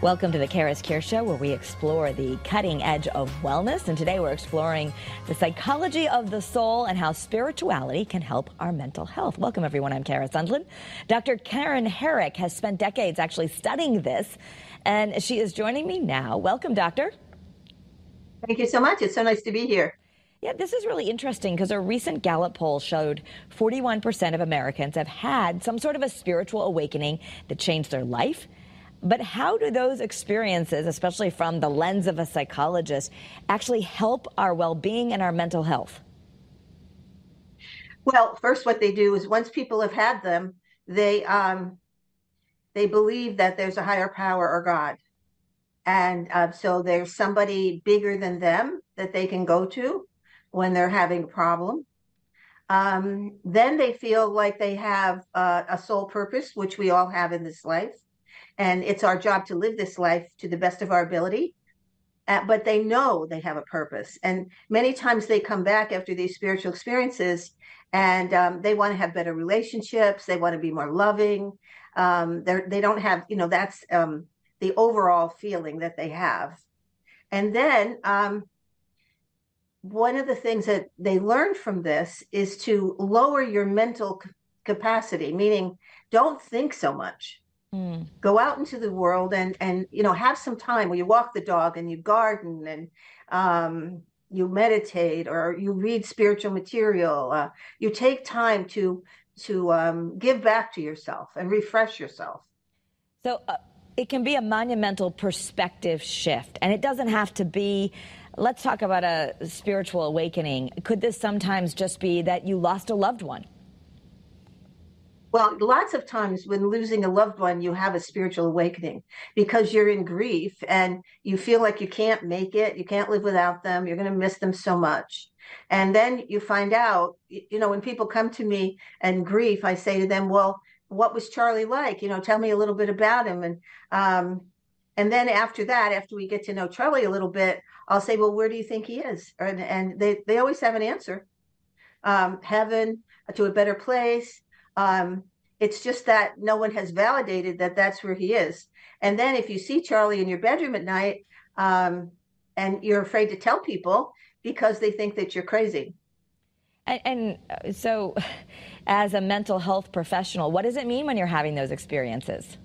Welcome to the Kara's Cures Show, where we explore the cutting edge of wellness. And today we're exploring the psychology of the soul and how spirituality can help our mental health. Welcome, everyone. I'm Kara Sundlun. Dr. Karen Herrick has spent decades actually studying this, and she is joining me now. Welcome, Doctor. Thank you so much. It's so nice to be here. Yeah, this is really interesting because a recent Gallup poll showed 41% of Americans have had some sort of a spiritual awakening that changed their life but how do those experiences, especially from the lens of a psychologist, actually help our well being and our mental health? Well, first, what they do is once people have had them, they um, they believe that there's a higher power or God, and uh, so there's somebody bigger than them that they can go to when they're having a problem. Um, then they feel like they have uh, a soul purpose, which we all have in this life and it's our job to live this life to the best of our ability uh, but they know they have a purpose. And many times they come back after these spiritual experiences and um, they want to have better relationships they want to be more loving um, they don't have you know that's um, the overall feeling that they have. And then um, one of the things that they learn from this is to lower your mental capacity meaning don't think so much Mm. Go out into the world and and you know have some time where you walk the dog and you garden and um, you meditate or you read spiritual material. Uh, you take time to to um, give back to yourself and refresh yourself. So uh, it can be a monumental perspective shift, and it doesn't have to be. Let's talk about a spiritual awakening. Could this sometimes just be that you lost a loved one? Well, lots of times when losing a loved one, you have a spiritual awakening because you're in grief and you feel like you can't make it, you can't live without them, you're going to miss them so much. And then you find out, you know, when people come to me and grief, I say to them, well, what was Charlie like? You know, tell me a little bit about him. And, um, and then after that, after we get to know Charlie a little bit, I'll say, well, where do you think he is? And, and they, they always have an answer. Um, heaven, to a better place, um, it's just that no one has validated that that's where he is. And then if you see Charlie in your bedroom at night, um, and you're afraid to tell people because they think that you're crazy. And, and, uh, so, as a mental health professional, what does it mean when you're having those experiences?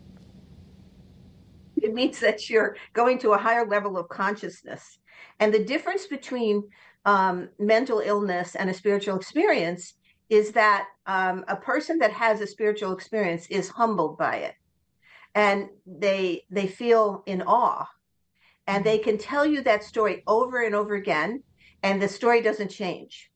It means that you're going to a higher level of consciousness. And the difference between um, mental illness and a spiritual experience is that um, a person that has a spiritual experience is humbled by it. And they they feel in awe. And they can tell you that story over and over again and the story doesn't change.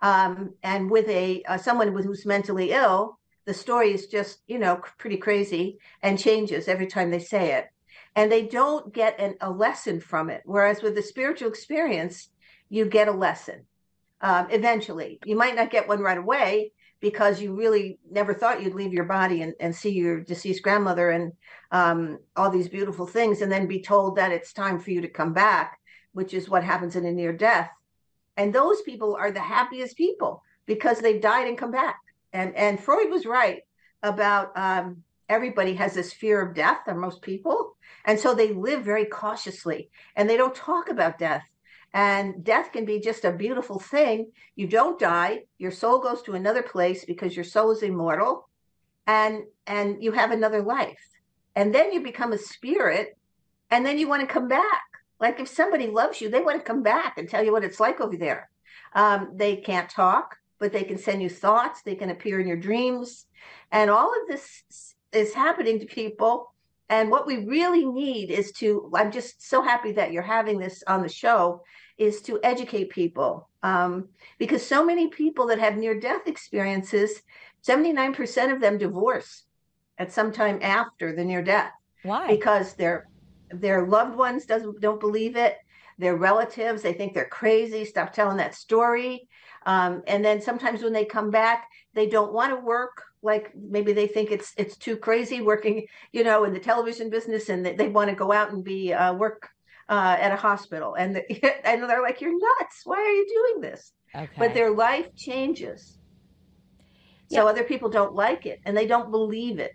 Um, and with a uh, someone who's mentally ill the story is just you know pretty crazy and changes every time they say it. And they don't get an, a lesson from it whereas with the spiritual experience you get a lesson um, eventually. You might not get one right away because you really never thought you'd leave your body and, and see your deceased grandmother and um, all these beautiful things, and then be told that it's time for you to come back, which is what happens in a near death. And those people are the happiest people because they've died and come back. And and Freud was right about um, everybody has this fear of death, or most people, and so they live very cautiously and they don't talk about death and death can be just a beautiful thing. You don't die, your soul goes to another place because your soul is immortal and and you have another life. And then you become a spirit and then you want to come back. Like if somebody loves you, they want to come back and tell you what it's like over there. Um, they can't talk, but they can send you thoughts. They can appear in your dreams. And all of this is happening to people. And what we really need is to, I'm just so happy that you're having this on the show, is to educate people. Um, because so many people that have near death experiences 79% of them divorce at some time after the near death why? Because their their loved ones doesn't don't believe it. Their relatives they think they're crazy. Stop telling that story. Um, and then sometimes when they come back they don't want to work. Like maybe they think it's it's too crazy working you know in the television business and they, they want to go out and be uh, work uh, at a hospital, and the, and they're like, "You're nuts! Why are you doing this?" Okay. But their life changes, so other people don't like it and they don't believe it.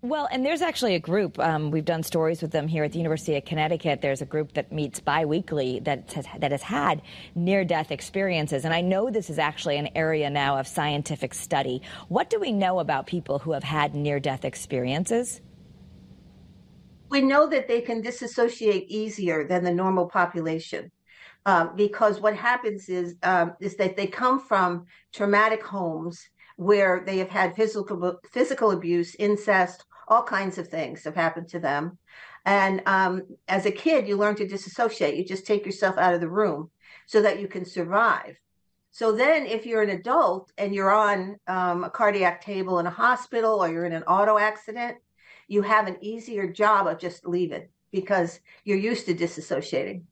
Well, and there's actually a group. Um, we've done stories with them here at the University of Connecticut. There's a group that meets biweekly that has, that has had near-death experiences, and I know this is actually an area now of scientific study. What do we know about people who have had near-death experiences? We know that they can disassociate easier than the normal population. Um, because what happens is um, is that they come from traumatic homes where they have had physical physical abuse, incest, all kinds of things have happened to them. And um, as a kid, you learn to disassociate. You just take yourself out of the room so that you can survive. So then, if you're an adult and you're on um, a cardiac table in a hospital or you're in an auto accident, you have an easier job of just leaving because you're used to disassociating.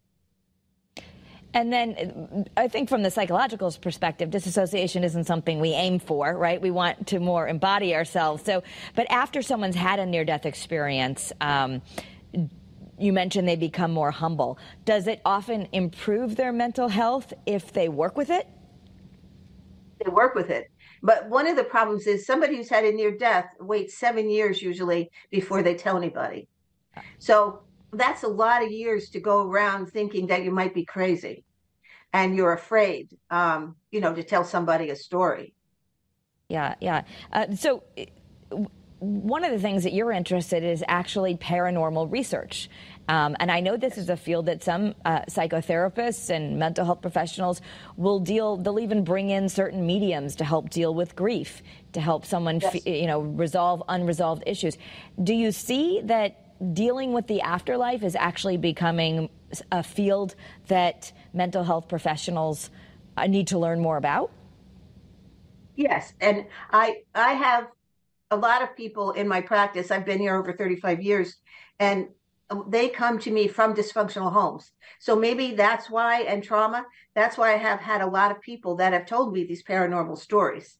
And then I think from the psychological perspective, disassociation isn't something we aim for, right? We want to more embody ourselves. So, but after someone's had a near death experience, um, you mentioned they become more humble. Does it often improve their mental health if they work with it? They work with it. But one of the problems is somebody who's had a near death waits seven years usually before they tell anybody. So that's a lot of years to go around thinking that you might be crazy and you're afraid, um, you know, to tell somebody a story. Yeah, yeah. Uh, so, one of the things that you're interested in is actually paranormal research. Um, and I know this is a field that some uh, psychotherapists and mental health professionals will deal. They'll even bring in certain mediums to help deal with grief, to help someone, yes. you know, resolve unresolved issues. Do you see that dealing with the afterlife is actually becoming a field that mental health professionals uh, need to learn more about? Yes, and I I have a lot of people in my practice. I've been here over 35 years and they come to me from dysfunctional homes. So maybe that's why and trauma, that's why I have had a lot of people that have told me these paranormal stories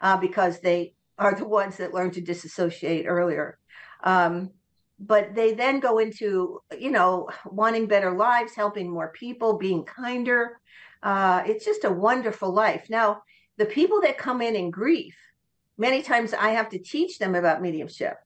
uh, because they are the ones that learn to disassociate earlier. Um, but they then go into you know wanting better lives helping more people being kinder uh, it's just a wonderful life now the people that come in in grief many times i have to teach them about mediumship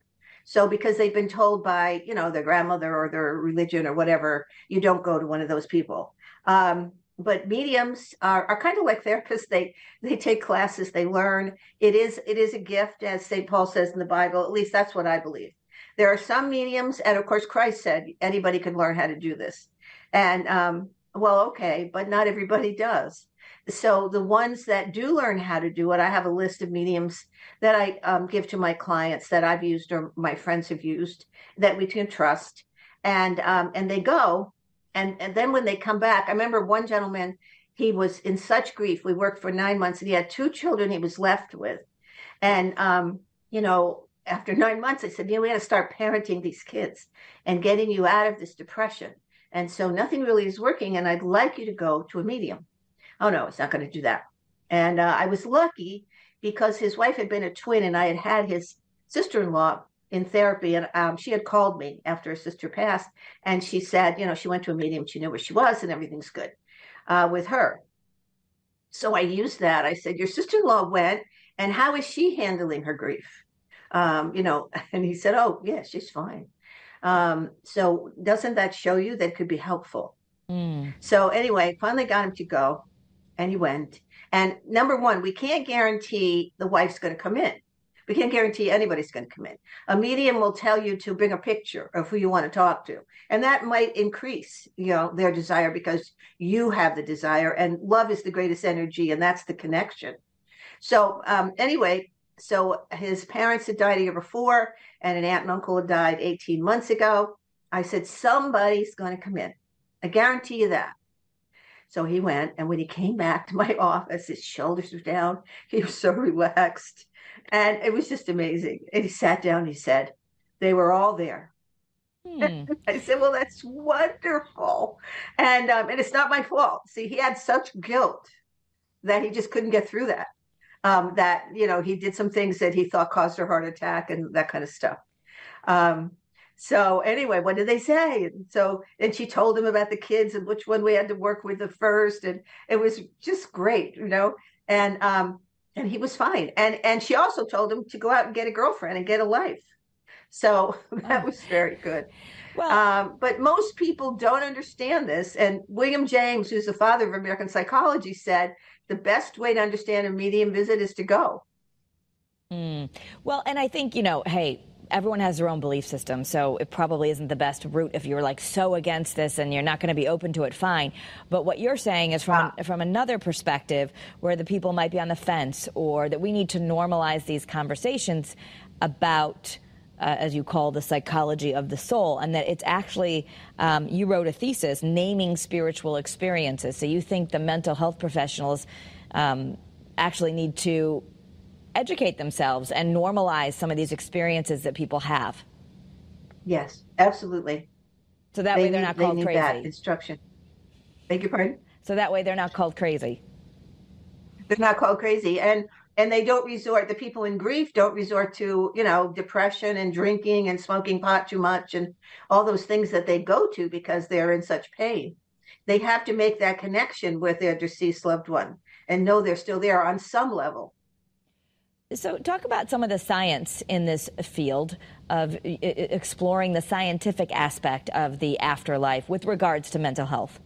so because they've been told by you know their grandmother or their religion or whatever you don't go to one of those people. Um, but mediums are, are kind of like therapists. They they take classes they learn. It is it is a gift as st paul says in the bible at least that's what i believe. There are some mediums, and of course, Christ said anybody can learn how to do this. And um, well, okay, but not everybody does. So the ones that do learn how to do it, I have a list of mediums that I um, give to my clients that I've used or my friends have used that we can trust, and um, and they go, and and then when they come back, I remember one gentleman, he was in such grief. We worked for nine months, and he had two children he was left with, and um, you know after nine months, I said, you know, we got to start parenting these kids and getting you out of this depression. And so nothing really is working. And I'd like you to go to a medium. Oh, no, it's not going to do that. And uh, I was lucky because his wife had been a twin and I had had his sister in law in therapy. And um, she had called me after her sister passed. And she said, you know, she went to a medium, she knew where she was, and everything's good uh, with her. So I used that. I said, Your sister in law went, and how is she handling her grief? um, you know, and he said, oh, yeah, she's fine. Um, so doesn't that show you that could be helpful? Mm. So anyway, finally got him to go and he went. And number one, we can't guarantee the wife's going to come in. We can't guarantee anybody's going to come in. A medium will tell you to bring a picture of who you want to talk to, and that might increase, you know, their desire because you have the desire, and love is the greatest energy, and that's the connection. So um, anyway, so his parents had died a year before, and an aunt and uncle had died 18 months ago. I said, somebody's going to come in. I guarantee you that. So he went, and when he came back to my office, his shoulders were down. He was so relaxed, and it was just amazing. And he sat down. He said, "They were all there." Hmm. I said, "Well, that's wonderful," and um, and it's not my fault. See, he had such guilt that he just couldn't get through that um, that you know he did some things that he thought caused her heart attack and that kind of stuff. Um, so anyway, what did they say? And so and she told him about the kids and which one we had to work with the first, and it was just great, you know. And um, and he was fine. And and she also told him to go out and get a girlfriend and get a life. So that was very good. Well, um, but most people don't understand this. And William James, who's the father of American psychology, said the best way to understand a medium visit is to go. Mm. Well, and I think, you know, hey, everyone has their own belief system, so it probably isn't the best route if you're like so against this and you're not going to be open to it. Fine, but what you're saying is from ah. from another perspective, where the people might be on the fence, or that we need to normalize these conversations about uh, as you call the psychology of the soul, and that it's actually, um, you wrote a thesis naming spiritual experiences. So you think the mental health professionals um, actually need to educate themselves and normalize some of these experiences that people have. Yes, absolutely. So that they way they're need, not called they crazy. That instruction. Beg your pardon? So that way they're not called crazy. They're not called crazy. And and they don't resort the people in grief don't resort to you know depression and drinking and smoking pot too much and all those things that they go to because they're in such pain. They have to make that connection with their deceased loved one and know they're still there on some level. So talk about some of the science in this field of exploring the scientific aspect of the afterlife with regards to mental health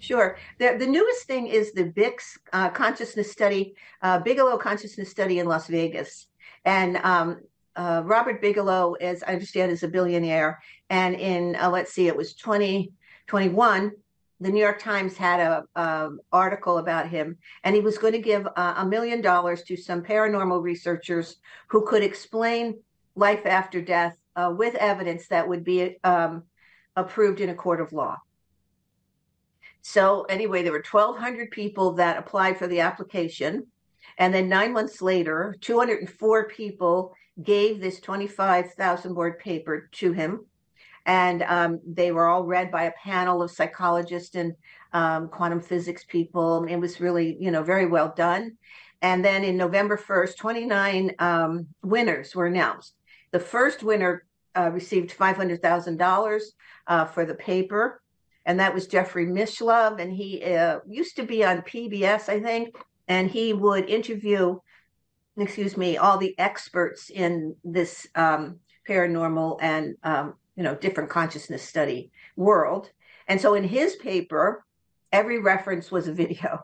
Sure. The, the newest thing is the BICS uh, consciousness study, uh, Bigelow consciousness study in Las Vegas. And um, uh, Robert Bigelow, as I understand, is a billionaire. And in, uh, let's see, it was 2021, the New York Times had a um, article about him, and he was going to give uh, a million dollars to some paranormal researchers who could explain life after death uh, with evidence that would be um, approved in a court of law. So anyway, there were 1,200 people that applied for the application. And then nine months later, 204 people gave this 25,000 word paper to him. And um, they were all read by a panel of psychologists and um, quantum physics people. It was really, you know, very well done. And then in November 1st, 29 um, winners were announced. The first winner uh, received $500,000 uh, for the paper and that was Jeffrey Mishlove, and he uh, used to be on PBS, I think, and he would interview, excuse me, all the experts in this um, paranormal and um, you know different consciousness study world. And so in his paper, every reference was a video.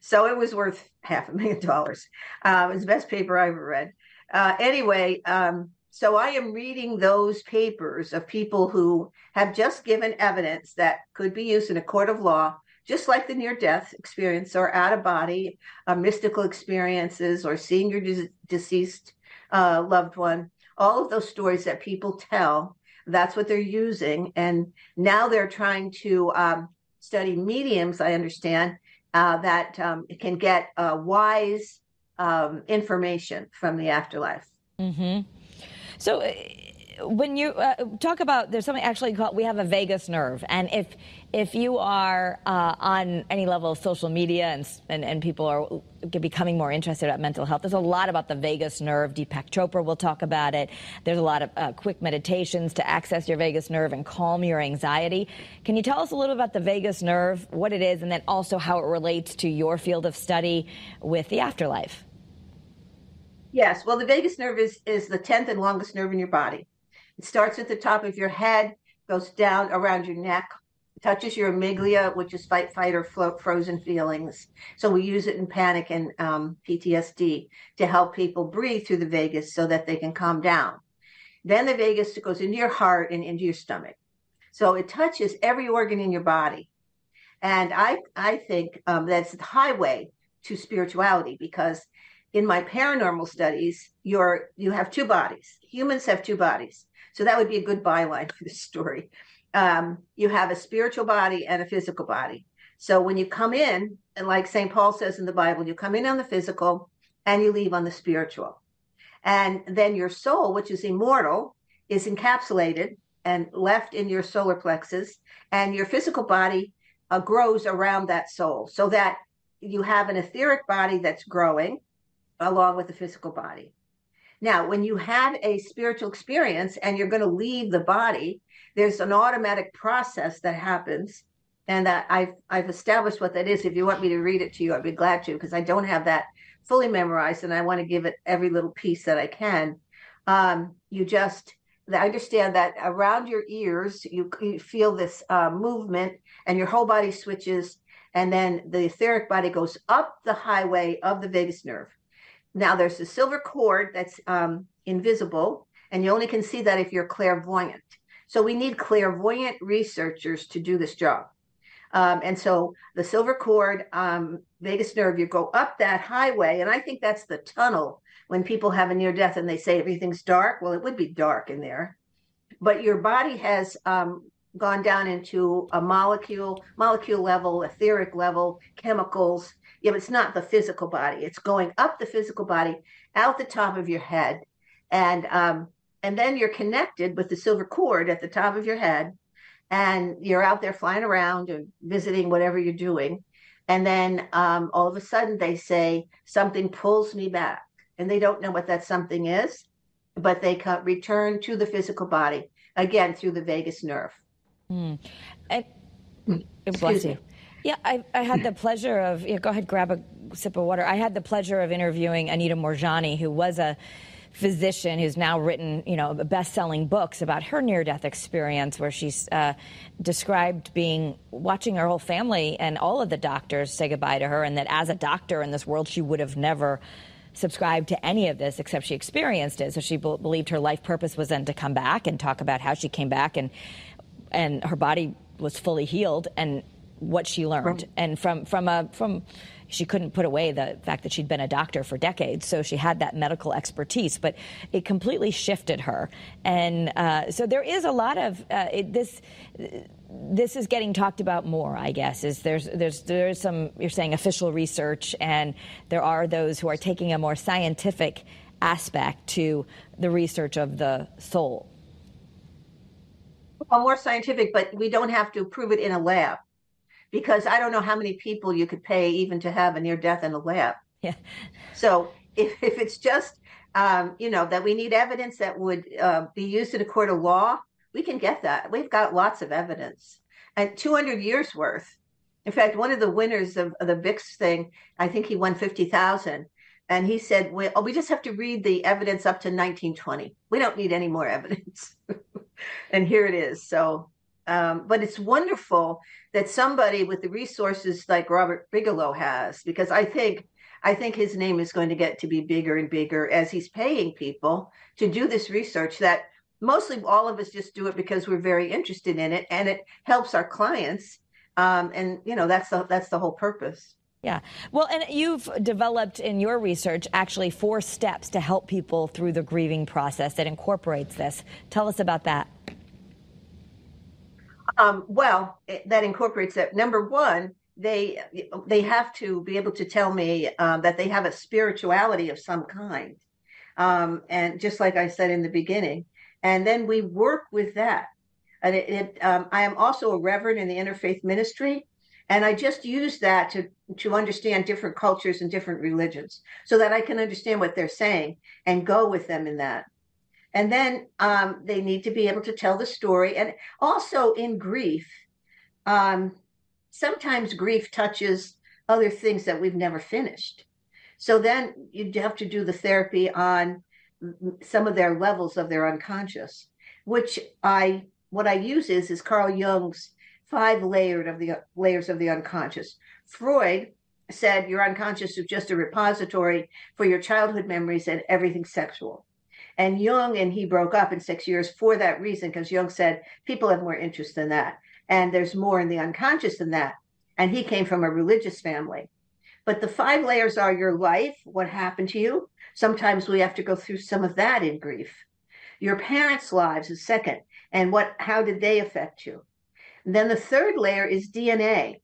So it was worth half a million dollars. Uh, it was the best paper I ever read. Uh, anyway, um, so I am reading those papers of people who have just given evidence that could be used in a court of law, just like the near death experience or out of body, uh, mystical experiences, or seeing your de- deceased uh, loved one. All of those stories that people tell, that's what they're using. And now they're trying to um, study mediums, I understand, uh, that um, can get uh, wise um, information from the afterlife. Mm-hmm. So uh, when you uh, talk about there's something actually called we have a vagus nerve. And if if you are uh, on any level of social media and, and, and people are becoming more interested about mental health there's a lot about the vagus nerve. Deepak chopra will talk about it. There's a lot of uh, quick meditations to access your vagus nerve and calm your anxiety. Can you tell us a little about the vagus nerve what it is and then also how it relates to your field of study with the afterlife Yes. Well, the vagus nerve is, is the 10th and longest nerve in your body. It starts at the top of your head, goes down around your neck, touches your amygdala, which is fight, fight, or float, frozen feelings. So we use it in panic and um, PTSD to help people breathe through the vagus so that they can calm down. Then the vagus goes into your heart and into your stomach. So it touches every organ in your body. And I, I think um, that's the highway to spirituality because in my paranormal studies, you're you have two bodies. Humans have two bodies, so that would be a good byline for this story. Um, you have a spiritual body and a physical body. So when you come in, and like St. Paul says in the Bible, you come in on the physical and you leave on the spiritual. And then your soul, which is immortal, is encapsulated and left in your solar plexus, and your physical body uh, grows around that soul so that you have an etheric body that's growing along with the physical body. Now, when you have a spiritual experience and you're going to leave the body, there's an automatic process that happens. And that I've I've established what that is. If you want me to read it to you, I'd be glad to, because I don't have that fully memorized and I want to give it every little piece that I can. Um, you just I understand that around your ears you, you feel this uh, movement and your whole body switches and then the etheric body goes up the highway of the vagus nerve now there's a silver cord that's um, invisible and you only can see that if you're clairvoyant. So we need clairvoyant researchers to do this job. Um, and so the silver cord um, vagus nerve you go up that highway and i think that's the tunnel when people have a near death and they say everything's dark, well, it would be dark in there, but your body has um, gone down into a molecule, molecule level, etheric level, chemicals. Yeah, it's not the physical body. It's going up the physical body, out the top of your head, and um, and then you're connected with the silver cord at the top of your head, and you're out there flying around and visiting whatever you're doing, and then um, all of a sudden they say something pulls me back and they don't know what that something is, but they come, return to the physical body again through the vagus nerve. Mm. And, bless you. Yeah, I, I had the pleasure of, yeah, go ahead, grab a sip of water. I had the pleasure of interviewing Anita Moorjani, who was a physician who's now written, you know, best-selling books about her near-death experience, where she's uh, described being watching her whole family and all of the doctors say goodbye to her, and that as a doctor in this world, she would have never subscribed to any of this except she experienced it. So she be- believed her life purpose was then to come back and talk about how she came back and and her body was fully healed and what she learned. Right. And from from a from she couldn't put away the fact that she'd been a doctor for decades, so she had that medical expertise. But it completely shifted her, and uh, so there is a lot of uh, it, this this is getting talked about more, I guess. Is there's there's there's some you're saying official research, and there are those who are taking a more scientific aspect to the research of the soul. Well, more scientific, but we don't have to prove it in a lab, because I don't know how many people you could pay even to have a near death in a lab. Yeah. So if if it's just um, you know that we need evidence that would uh, be used in a court of law we can get that. We've got lots of evidence and 200 years worth. In fact, one of the winners of, of the BICS thing, I think he won 50,000. And he said, we, oh, we just have to read the evidence up to 1920. We don't need any more evidence. and here it is. So, um, but it's wonderful that somebody with the resources like Robert Bigelow has, because I think I think his name is going to get to be bigger and bigger as he's paying people to do this research that mostly all of us just do it because we're very interested in it and it helps our clients um, and you know that's the that's the whole purpose yeah. Well, and you've developed in your research actually four steps to help people through the grieving process that incorporates this. Tell us about that. Um, well, it, that incorporates that. Number one, they they have to be able to tell me um, that they have a spirituality of some kind, um, and just like I said in the beginning, and then we work with that. And it, it um, I am also a reverend in the interfaith ministry, and I just use that to to understand different cultures and different religions, so that I can understand what they're saying and go with them in that. And then um, they need to be able to tell the story, and also in grief. Um, sometimes grief touches other things that we've never finished. So then you have to do the therapy on some of their levels of their unconscious, which I what I use is is Carl Jung's five layered of the layers of the unconscious. Freud said your unconscious is just a repository for your childhood memories and everything sexual. And Jung and he broke up in six years for that reason, because Jung said people have more interest than that. And there's more in the unconscious than that. And he came from a religious family. But the five layers are your life, what happened to you, Sometimes we have to go through some of that in grief. Your parents' lives is second, and what how did they affect you? And then the third layer is DNA.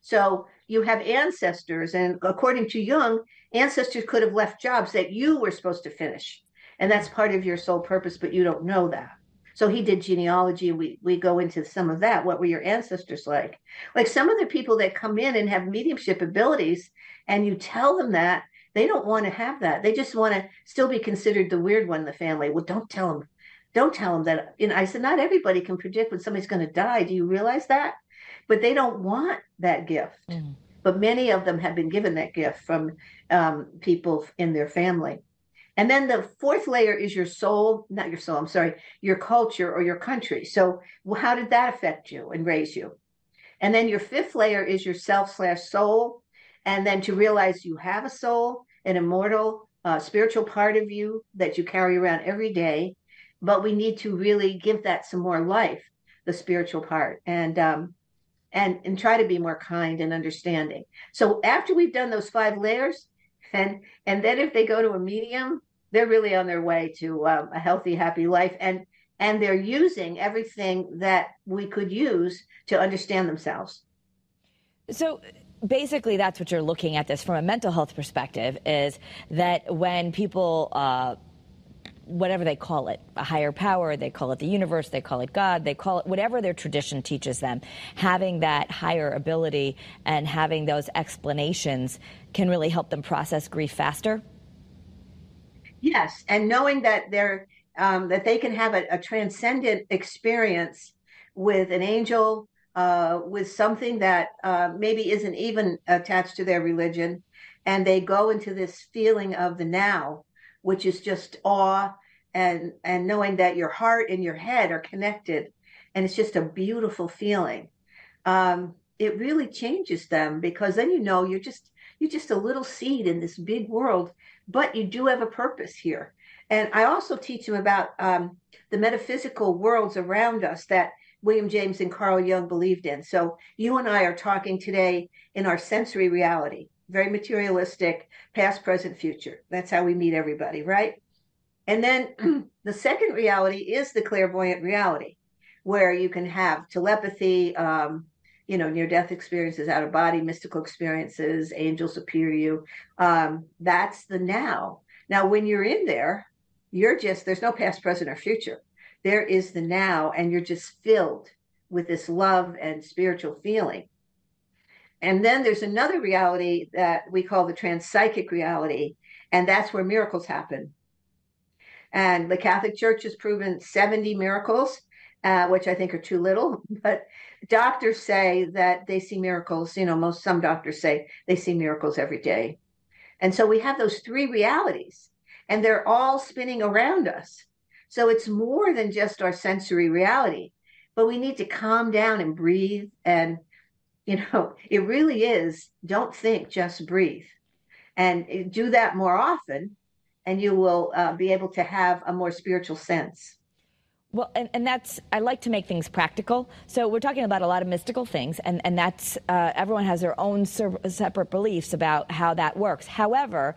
So you have ancestors, and according to Jung, ancestors could have left jobs that you were supposed to finish. And that's part of your soul purpose, but you don't know that. So he did genealogy. We we go into some of that. What were your ancestors like? Like some of the people that come in and have mediumship abilities, and you tell them that, they don't want to have that. They just want to still be considered the weird one in the family. Well, don't tell them. Don't tell them that. You know, I said, not everybody can predict when somebody's going to die. Do you realize that? But they don't want that gift. Mm. But many of them have been given that gift from um, people in their family. And then the fourth layer is your soul, not your soul, I'm sorry, your culture or your country. So, how did that affect you and raise you? And then your fifth layer is your self slash soul. And then to realize you have a soul, an immortal uh, spiritual part of you that you carry around every day. But we need to really give that some more life, the spiritual part, and um, and and try to be more kind and understanding. So after we've done those five layers, and and then if they go to a medium, they're really on their way to um, a healthy, happy life, and and they're using everything that we could use to understand themselves. So basically that's what you're looking at this from a mental health perspective is that when people uh, whatever they call it a higher power they call it the universe they call it god they call it whatever their tradition teaches them having that higher ability and having those explanations can really help them process grief faster. Yes and knowing that they're um, that they can have a, a transcendent experience with an angel uh, with something that uh, maybe isn't even attached to their religion, and they go into this feeling of the now, which is just awe and and knowing that your heart and your head are connected, and it's just a beautiful feeling. Um, it really changes them because then you know you're just you're just a little seed in this big world, but you do have a purpose here. And I also teach them about um, the metaphysical worlds around us that William James and Carl Jung believed in. So you and I are talking today in our sensory reality, very materialistic, past, present, future. That's how we meet everybody, right? And then the second reality is the clairvoyant reality, where you can have telepathy, um, you know, near death experiences, out of body, mystical experiences, angels appear to you. Um, that's the now. Now, when you're in there, you're just, there's no past, present, or future there is the now, and you're just filled with this love and spiritual feeling. And then there's another reality that we call the transpsychic reality, and that's where miracles happen. And the Catholic Church has proven 70 miracles, uh, which I think are too little. But doctors say that they see miracles. You know, most some doctors say they see miracles every day. And so we have those three realities, and they're all spinning around us. So it's more than just our sensory reality, but we need to calm down and breathe. And, you know, it really is don't think, just breathe. And do that more often, and you will uh, be able to have a more spiritual sense. Well, and, and that's, I like to make things practical. So we're talking about a lot of mystical things, and, and that's, uh, everyone has their own separate beliefs about how that works. However,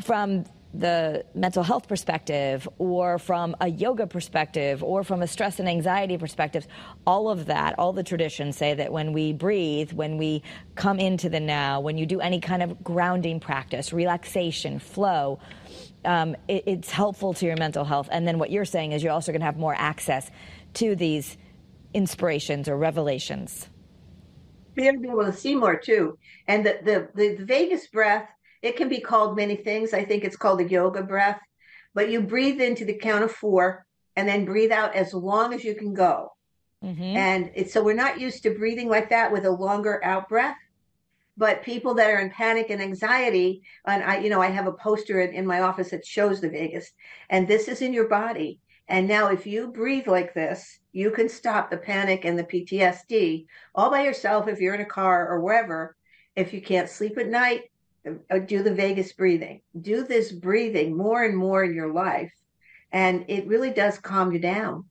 from the mental health perspective or from a yoga perspective or from a stress and anxiety perspective all of that all the traditions say that when we breathe when we come into the now when you do any kind of grounding practice relaxation flow um, it, it's helpful to your mental health and then what you're saying is you're also going to have more access to these inspirations or revelations you're going to be able to see more too and the, the, the vagus breath it can be called many things. I think it's called a yoga breath, but you breathe into the count of four and then breathe out as long as you can go. Mm-hmm. And it's so we're not used to breathing like that with a longer out breath. But people that are in panic and anxiety, and I, you know, I have a poster in, in my office that shows the vagus, and this is in your body. And now, if you breathe like this, you can stop the panic and the PTSD all by yourself if you're in a car or wherever. If you can't sleep at night, uh, do the vagus breathing. Do this breathing more and more in your life, and it really does calm you down.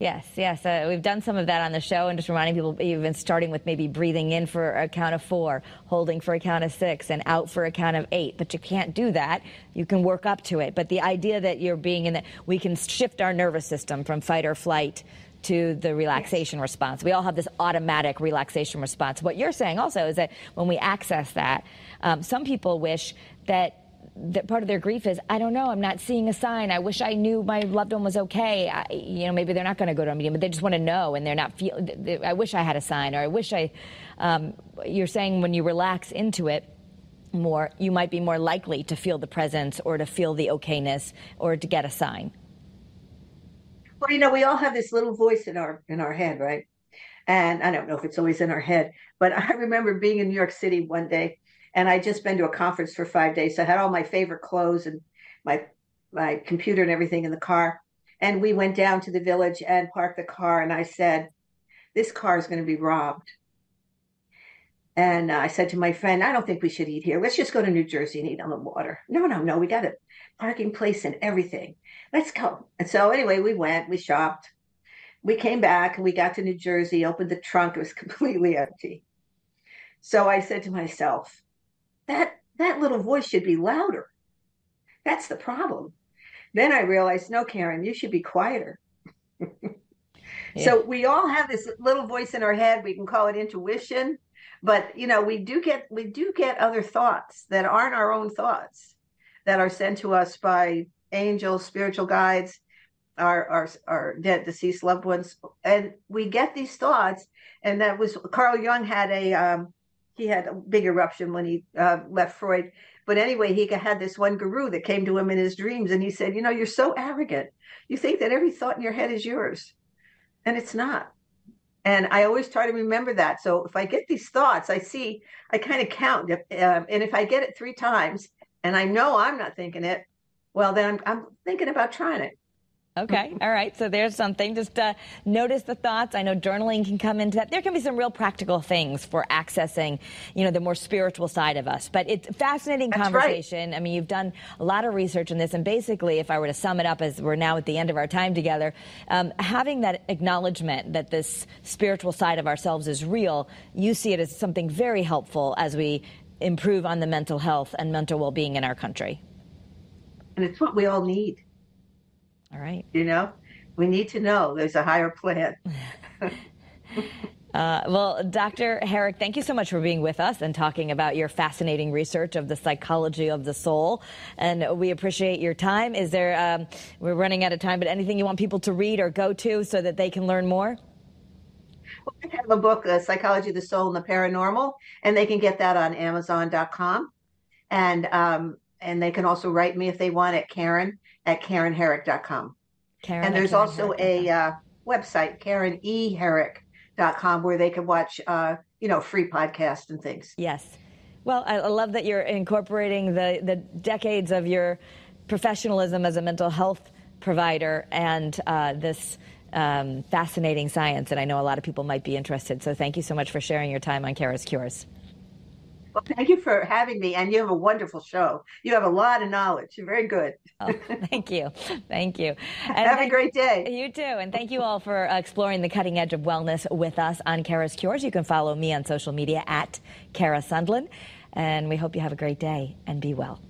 Yes, yes. Uh, we've done some of that on the show and just reminding people, even starting with maybe breathing in for a count of four, holding for a count of six, and out for a count of eight. But you can't do that. You can work up to it. But the idea that you're being in that, we can shift our nervous system from fight or flight to the relaxation response. We all have this automatic relaxation response. What you're saying also is that when we access that, um, some people wish that that part of their grief is I don't know I'm not seeing a sign. I wish I knew my loved one was okay. I, you know maybe they're not going to go to a meeting but they just want to know and they're not feel I wish I had a sign or I wish I um, you're saying when you relax into it more you might be more likely to feel the presence or to feel the okayness or to get a sign. Well you know we all have this little voice in our in our head right? And I don't know if it's always in our head but I remember being in New York City one day and I'd just been to a conference for five days. So I had all my favorite clothes and my my computer and everything in the car. And we went down to the village and parked the car. And I said, This car is going to be robbed. And I said to my friend, I don't think we should eat here. Let's just go to New Jersey and eat on the water. No, no, no. We got a parking place and everything. Let's go. And so, anyway, we went, we shopped. We came back and we got to New Jersey, opened the trunk. It was completely empty. So I said to myself, that that little voice should be louder. That's the problem. Then I realized, no, Karen, you should be quieter. yeah. So we all have this little voice in our head. We can call it intuition, but you know, we do get we do get other thoughts that aren't our own thoughts that are sent to us by angels, spiritual guides, our our our dead deceased loved ones, and we get these thoughts. And that was Carl Jung had a um, he had a big eruption when he uh, left Freud. But anyway, he had this one guru that came to him in his dreams, and he said, "You know, you're so arrogant. You think that every thought in your head is yours, and it's not." And I always try to remember that. So if I get these thoughts, I see, I kind of count, um, and if I get it three times, and I know I'm not thinking it, well, then I'm, I'm thinking about trying it. Okay. All right. So there's something. Just uh, notice the thoughts. I know journaling can come into that. There can be some real practical things for accessing, you know, the more spiritual side of us. But it's a fascinating That's conversation. Right. I mean, you've done a lot of research in this. And basically, if I were to sum it up as we're now at the end of our time together, um, having that acknowledgement that this spiritual side of ourselves is real, you see it as something very helpful as we improve on the mental health and mental well being in our country. And it's what we all need. All right. You know, we need to know there's a higher plan. Uh, well, Dr. Herrick, thank you so much for being with us and talking about your fascinating research of the psychology of the soul. And we appreciate your time. Is there, um, we're running out of time, but anything you want people to read or go to so that they can learn more? Well, I have a book, uh, Psychology of the Soul and the Paranormal, and they can get that on Amazon.com. And um, and they can also write me if they want at Karen at KarenHerrick.com. Karen and there's also a uh, website, KarenEHerrick.com, where they can watch, uh, you know, free podcasts and things. Yes. Well, I love that you're incorporating the, the decades of your professionalism as a mental health provider and uh, this um, fascinating science. And I know a lot of people might be interested. So thank you so much for sharing your time on Kara's Cures. Well, thank you for having me. And you have a wonderful show. You have a lot of knowledge. You're very good. oh, thank you. Thank you. And have a great day. You too. And thank you all for uh, exploring the cutting edge of wellness with us on Kara's Cures. You can follow me on social media at Kara Sundlun. And we hope you have a great day and be well.